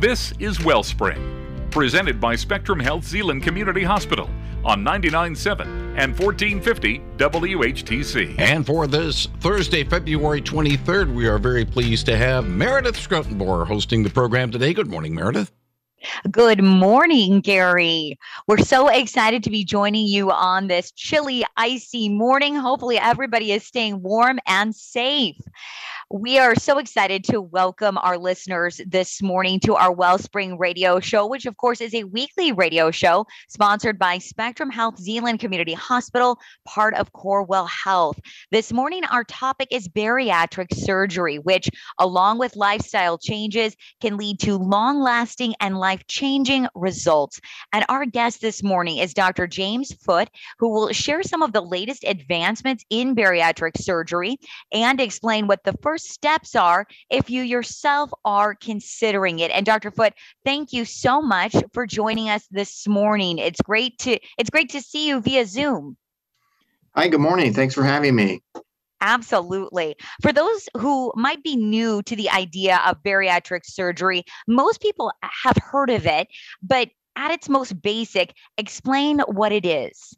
This is Wellspring, presented by Spectrum Health Zeeland Community Hospital on 99.7 and 1450 WHTC. And for this Thursday, February 23rd, we are very pleased to have Meredith Schrotenboer hosting the program today. Good morning, Meredith. Good morning, Gary. We're so excited to be joining you on this chilly, icy morning. Hopefully, everybody is staying warm and safe. We are so excited to welcome our listeners this morning to our Wellspring radio show, which, of course, is a weekly radio show sponsored by Spectrum Health Zeeland Community Hospital, part of Corewell Health. This morning, our topic is bariatric surgery, which, along with lifestyle changes, can lead to long lasting and life changing results. And our guest this morning is Dr. James Foote, who will share some of the latest advancements in bariatric surgery and explain what the first steps are if you yourself are considering it. And Dr. Foote, thank you so much for joining us this morning. It's great to it's great to see you via Zoom. Hi, good morning. Thanks for having me. Absolutely. For those who might be new to the idea of bariatric surgery, most people have heard of it, but at its most basic, explain what it is.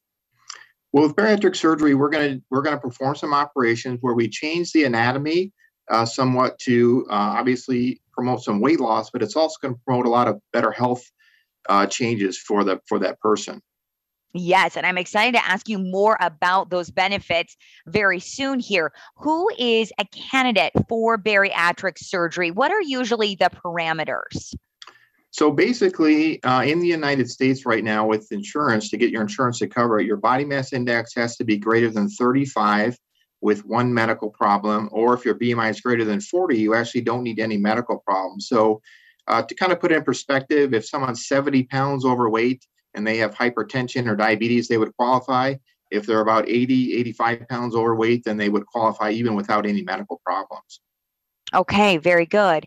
Well, with bariatric surgery, we're going to we're going to perform some operations where we change the anatomy uh, somewhat to uh, obviously promote some weight loss, but it's also going to promote a lot of better health uh, changes for the for that person. Yes, and I'm excited to ask you more about those benefits very soon here. Who is a candidate for bariatric surgery? What are usually the parameters? So basically, uh, in the United States right now, with insurance, to get your insurance to cover it, your body mass index has to be greater than 35 with one medical problem, or if your BMI is greater than 40, you actually don't need any medical problems. So, uh, to kind of put it in perspective, if someone's 70 pounds overweight and they have hypertension or diabetes, they would qualify. If they're about 80, 85 pounds overweight, then they would qualify even without any medical problems. Okay, very good.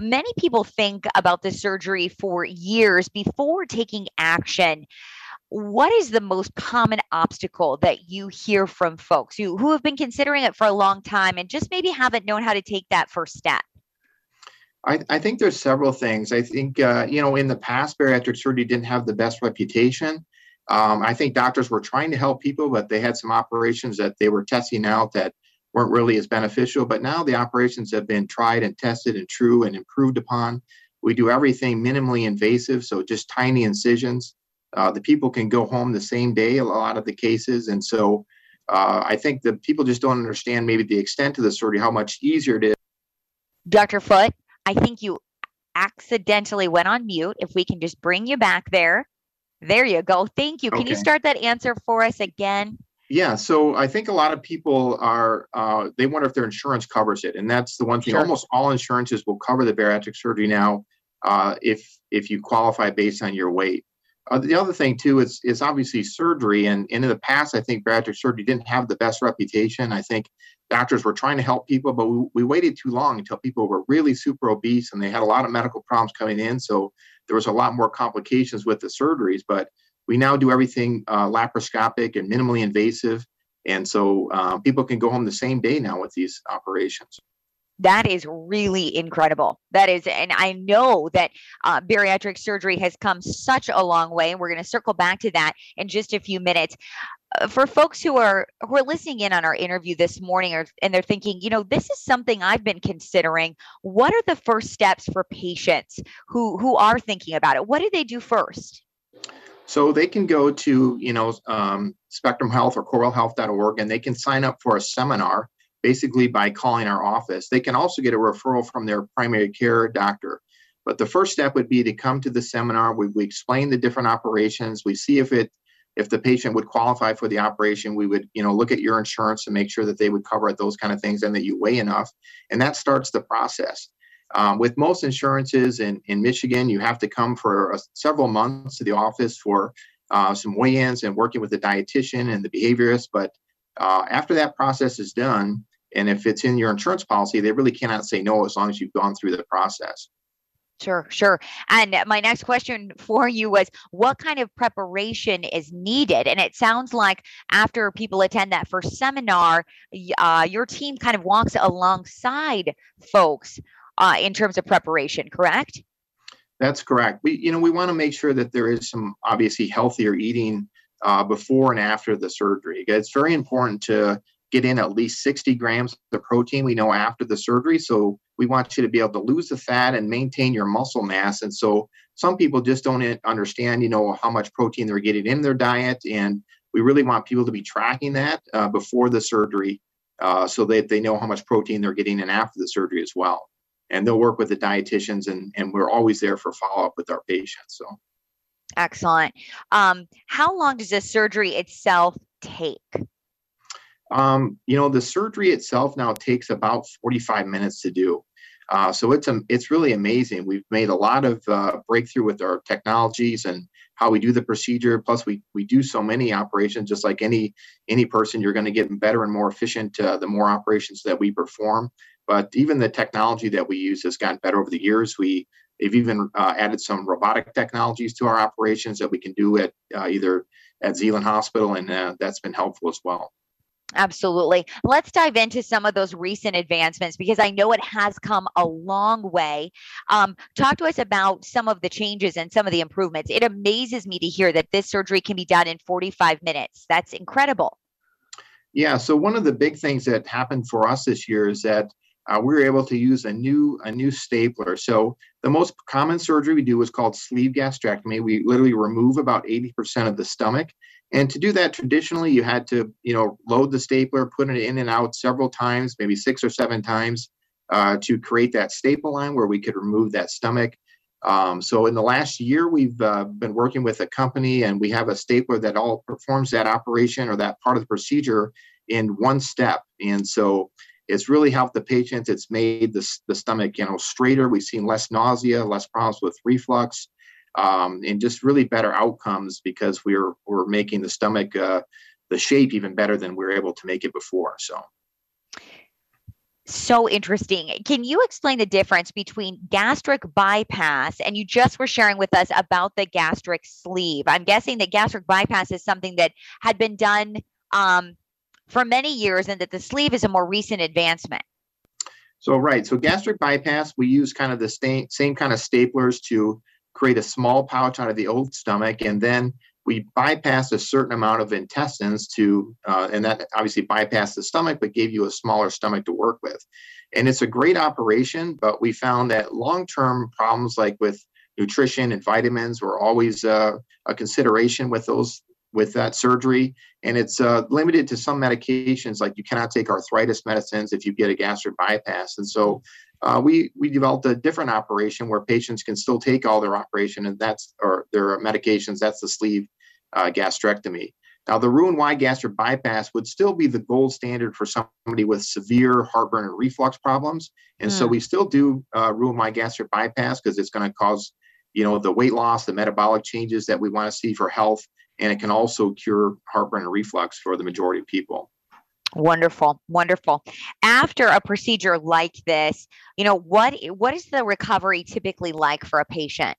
Many people think about the surgery for years before taking action what is the most common obstacle that you hear from folks who, who have been considering it for a long time and just maybe haven't known how to take that first step? I, I think there's several things. I think, uh, you know, in the past, bariatric surgery didn't have the best reputation. Um, I think doctors were trying to help people, but they had some operations that they were testing out that weren't really as beneficial. But now the operations have been tried and tested and true and improved upon. We do everything minimally invasive, so just tiny incisions. Uh, the people can go home the same day, a lot of the cases. And so uh, I think that people just don't understand maybe the extent of the surgery, how much easier it is. Dr. Foote, I think you accidentally went on mute. If we can just bring you back there. There you go. Thank you. Can okay. you start that answer for us again? Yeah, so I think a lot of people are uh, they wonder if their insurance covers it, and that's the one thing. Sure. Almost all insurances will cover the bariatric surgery now uh, if if you qualify based on your weight. Uh, the other thing too is is obviously surgery, and, and in the past, I think bariatric surgery didn't have the best reputation. I think doctors were trying to help people, but we, we waited too long until people were really super obese and they had a lot of medical problems coming in. So there was a lot more complications with the surgeries. But we now do everything uh, laparoscopic and minimally invasive, and so uh, people can go home the same day now with these operations that is really incredible. That is, and I know that uh, bariatric surgery has come such a long way, and we're going to circle back to that in just a few minutes. Uh, for folks who are who are listening in on our interview this morning, or, and they're thinking, you know, this is something I've been considering. What are the first steps for patients who who are thinking about it? What do they do first? So they can go to, you know, um, Spectrum Health or CorewellHealth.org, and they can sign up for a seminar basically by calling our office. They can also get a referral from their primary care doctor. But the first step would be to come to the seminar. We, we explain the different operations. We see if it if the patient would qualify for the operation, we would, you know, look at your insurance to make sure that they would cover those kind of things and that you weigh enough. And that starts the process. Um, with most insurances in, in Michigan, you have to come for a, several months to the office for uh, some weigh-ins and working with the dietitian and the behaviorist. But uh, after that process is done, and if it's in your insurance policy, they really cannot say no as long as you've gone through the process. Sure, sure. And my next question for you was what kind of preparation is needed? And it sounds like after people attend that first seminar, uh, your team kind of walks alongside folks uh, in terms of preparation, correct? That's correct. We, you know, we want to make sure that there is some obviously healthier eating uh, before and after the surgery. It's very important to get in at least 60 grams of protein. We know after the surgery, so we want you to be able to lose the fat and maintain your muscle mass. And so some people just don't understand, you know, how much protein they're getting in their diet, and we really want people to be tracking that uh, before the surgery, uh, so that they know how much protein they're getting in after the surgery as well. And they'll work with the dietitians and, and we're always there for follow-up with our patients so. Excellent. Um, how long does the surgery itself take um, you know the surgery itself now takes about 45 minutes to do. Uh, so it's um, it's really amazing. We've made a lot of uh, breakthrough with our technologies and how we do the procedure. Plus we we do so many operations just like any any person. You're going to get better and more efficient uh, the more operations that we perform. But even the technology that we use has gotten better over the years. We have even uh, added some robotic technologies to our operations that we can do at uh, either at Zeeland Hospital, and uh, that's been helpful as well. Absolutely. Let's dive into some of those recent advancements because I know it has come a long way. Um, talk to us about some of the changes and some of the improvements. It amazes me to hear that this surgery can be done in 45 minutes. That's incredible. Yeah. So, one of the big things that happened for us this year is that uh, we were able to use a new a new stapler. So the most common surgery we do is called sleeve gastrectomy. We literally remove about 80% of the stomach. And to do that traditionally, you had to, you know, load the stapler, put it in and out several times, maybe six or seven times, uh, to create that staple line where we could remove that stomach. Um, so in the last year, we've uh, been working with a company, and we have a stapler that all performs that operation or that part of the procedure in one step. And so it's really helped the patients. It's made the, the stomach, you know, straighter. We've seen less nausea, less problems with reflux, um, and just really better outcomes because we're we're making the stomach uh, the shape even better than we were able to make it before. So. So interesting. Can you explain the difference between gastric bypass and you just were sharing with us about the gastric sleeve? I'm guessing that gastric bypass is something that had been done um, for many years and that the sleeve is a more recent advancement. So, right. So, gastric bypass, we use kind of the same, same kind of staplers to create a small pouch out of the old stomach. And then we bypass a certain amount of intestines to, uh, and that obviously bypassed the stomach, but gave you a smaller stomach to work with. And it's a great operation, but we found that long term problems like with nutrition and vitamins were always uh, a consideration with those with that surgery. And it's uh, limited to some medications, like you cannot take arthritis medicines if you get a gastric bypass. And so uh, we we developed a different operation where patients can still take all their operation, and that's or their medications. That's the sleeve uh, gastrectomy. Now, the Roux-en-Y gastric bypass would still be the gold standard for somebody with severe heartburn and reflux problems. And mm. so hmm. we still do uh, Roux-en-Y gastric bypass because it's going to cause, you know, the weight loss, the metabolic changes that we want to see for health and it can also cure heartburn and reflux for the majority of people. Wonderful, wonderful. After a procedure like this, you know what what is the recovery typically like for a patient?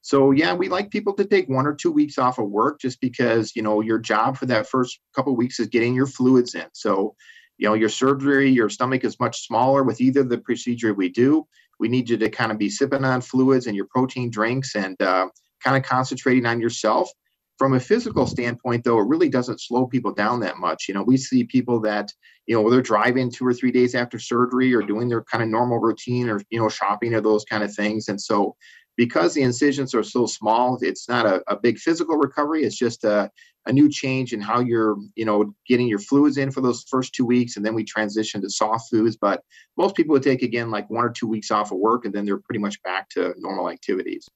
So yeah, we like people to take one or two weeks off of work just because you know your job for that first couple of weeks is getting your fluids in. So you know your surgery, your stomach is much smaller with either the procedure we do. We need you to kind of be sipping on fluids and your protein drinks and uh, kind of concentrating on yourself from a physical standpoint though it really doesn't slow people down that much. You know we see people that you know they're driving two or three days after surgery or doing their kind of normal routine or you know shopping or those kind of things. And so because the incisions are so small it's not a, a big physical recovery. It's just a, a new change in how you're you know getting your fluids in for those first two weeks and then we transition to soft foods. But most people would take again like one or two weeks off of work and then they're pretty much back to normal activities.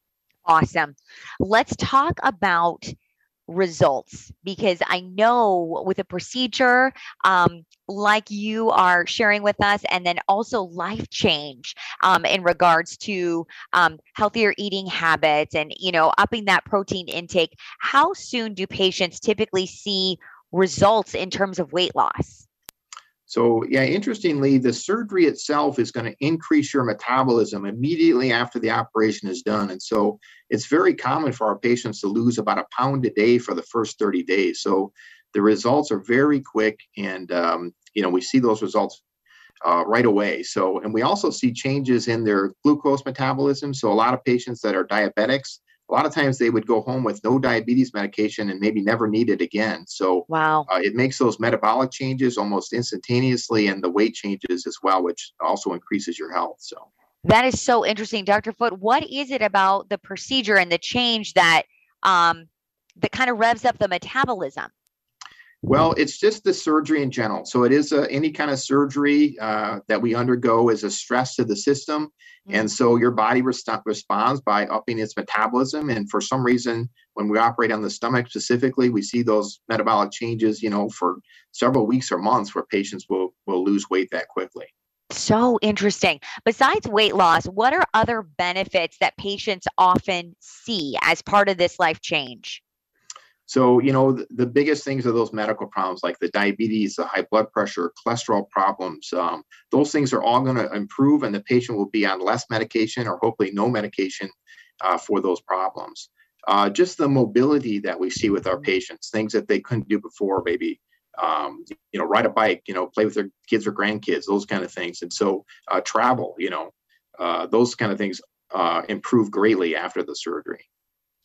Awesome. Let's talk about results because I know with a procedure um, like you are sharing with us, and then also life change um, in regards to um, healthier eating habits and you know upping that protein intake. How soon do patients typically see results in terms of weight loss? So, yeah, interestingly, the surgery itself is going to increase your metabolism immediately after the operation is done. And so, it's very common for our patients to lose about a pound a day for the first 30 days. So, the results are very quick, and um, you know we see those results uh, right away. So, and we also see changes in their glucose metabolism. So, a lot of patients that are diabetics, a lot of times they would go home with no diabetes medication and maybe never need it again. So, wow, uh, it makes those metabolic changes almost instantaneously, and the weight changes as well, which also increases your health. So, that is so interesting, Dr. Foote. What is it about the procedure and the change that um, that kind of revs up the metabolism? Well, it's just the surgery in general. So it is a, any kind of surgery uh, that we undergo is a stress to the system, mm-hmm. and so your body rest- responds by upping its metabolism. And for some reason, when we operate on the stomach specifically, we see those metabolic changes. You know, for several weeks or months, where patients will will lose weight that quickly. So interesting. Besides weight loss, what are other benefits that patients often see as part of this life change? So, you know, the, the, biggest things are those medical problems like the diabetes, the high blood pressure, cholesterol problems. Um, those things are all going to improve, and the patient will be on less medication or hopefully no medication uh, for those problems. Uh, just the mobility that we see with our patients, things that they couldn't do before, maybe. Um, you know, ride a bike, you know, play with their kids or grandkids, those kind of things. And so, uh, travel, you know, uh, those kind of things uh, improve greatly after the surgery.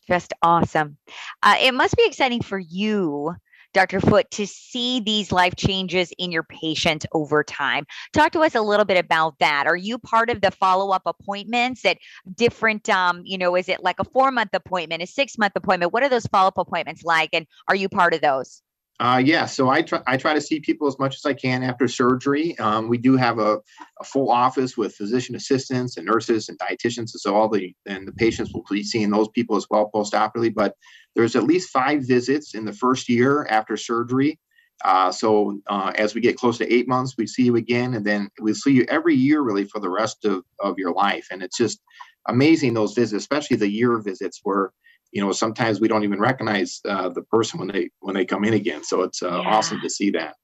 Just awesome. Uh, it must be exciting for you, Dr. Foote, to see these life changes in your patient over time. Talk to us a little bit about that. Are you part of the follow up appointments at different, um, you know, is it like a four month appointment, a six month appointment? What are those follow up appointments like? And are you part of those? Uh, yeah, so I try I try to see people as much as I can after surgery. Um, we do have a, a, full office with physician assistants and nurses and dietitians, and so all the and the patients will be seeing those people as well postoperatively. But there's at least five visits in the first year after surgery. Uh, so uh, as we get close to eight months, we see you again, and then we'll see you every year really for the rest of, of your life. And it's just amazing those visits, especially the year visits where you know sometimes we don't even recognize uh, the person when they when they come in again. So it's uh, yeah. awesome to see that.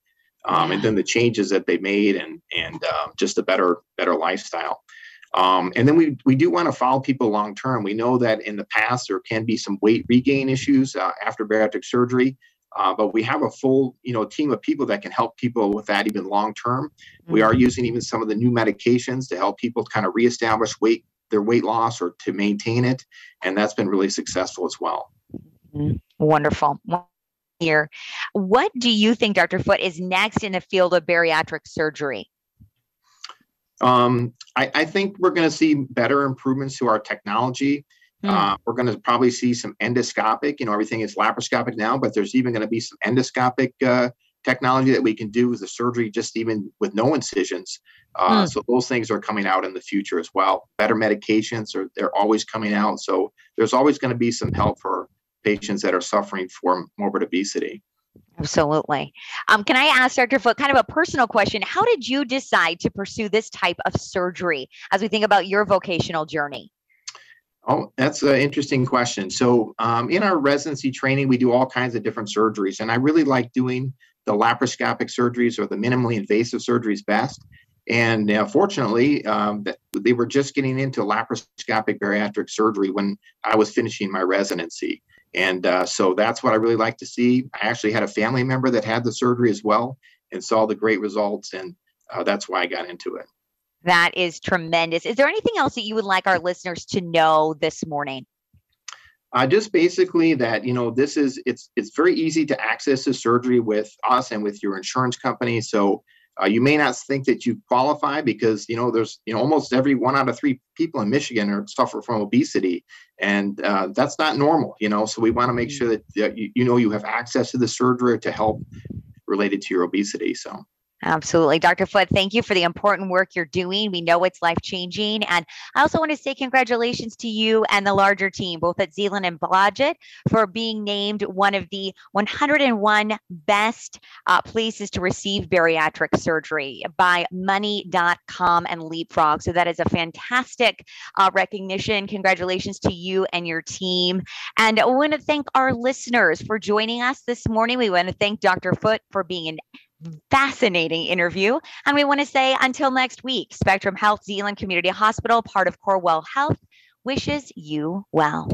Um, and then the changes that they made and and uh, just a better better lifestyle. Um, and then we we do want to follow people long term we know that in the past there can be some weight regain issues uh, after bariatric surgery. Uh, but we have a full you know team of people that can help people with that even long term mm-hmm. we are using even some of the new medications to help people kind of reestablish weight their weight loss or to maintain it. And that's been really successful as well. Mm-hmm. Wonderful. Here, what do you think, Dr. Foote, is next in the field of bariatric surgery? Um, I, I, think we're going to see better improvements to our technology. Mm. Uh, we're going to probably see some endoscopic, you know, everything is laparoscopic now, but there's even going to be some endoscopic uh, technology that we can do with the surgery just even with no incisions. Uh, hmm. So those things are coming out in the future as well. Better medications are they're always coming out. So there's always going to be some help for patients that are suffering from morbid obesity. Absolutely. Um, can I ask Dr. Foote kind of a personal question? How did you decide to pursue this type of surgery as we think about your vocational journey? Oh, that's an interesting question. So, um, in our residency training, we do all kinds of different surgeries, and I really like doing the laparoscopic surgeries or the minimally invasive surgeries best. And uh, fortunately, um, they were just getting into laparoscopic bariatric surgery when I was finishing my residency. And uh, so that's what I really like to see. I actually had a family member that had the surgery as well and saw the great results. And uh, that's why I got into it. That is tremendous. Is there anything else that you would like our listeners to know this morning? Uh, just basically that you know this is it's it's very easy to access the surgery with us and with your insurance company. So uh, you may not think that you qualify because you know there's you know almost every one out of three people in Michigan are suffer from obesity, and uh, that's not normal. You know, so we want to make mm. sure that, that you, you know you have access to the surgery to help related to your obesity. So. Absolutely. Dr. Foote, thank you for the important work you're doing. We know it's life changing. And I also want to say congratulations to you and the larger team, both at Zeeland and Blodgett, for being named one of the 101 best uh, places to receive bariatric surgery by money.com and Leapfrog. So that is a fantastic uh, recognition. Congratulations to you and your team. And I want to thank our listeners for joining us this morning. We want to thank Dr. Foote for being an fascinating interview. And we want to say until next week, Spectrum Health Zeeland Community Hospital, part of Corewell Health, wishes you well.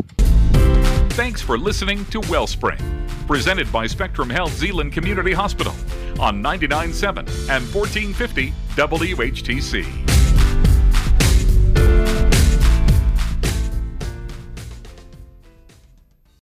Thanks for listening to Wellspring, presented by Spectrum Health Zeeland Community Hospital on 99.7 and 1450 WHTC.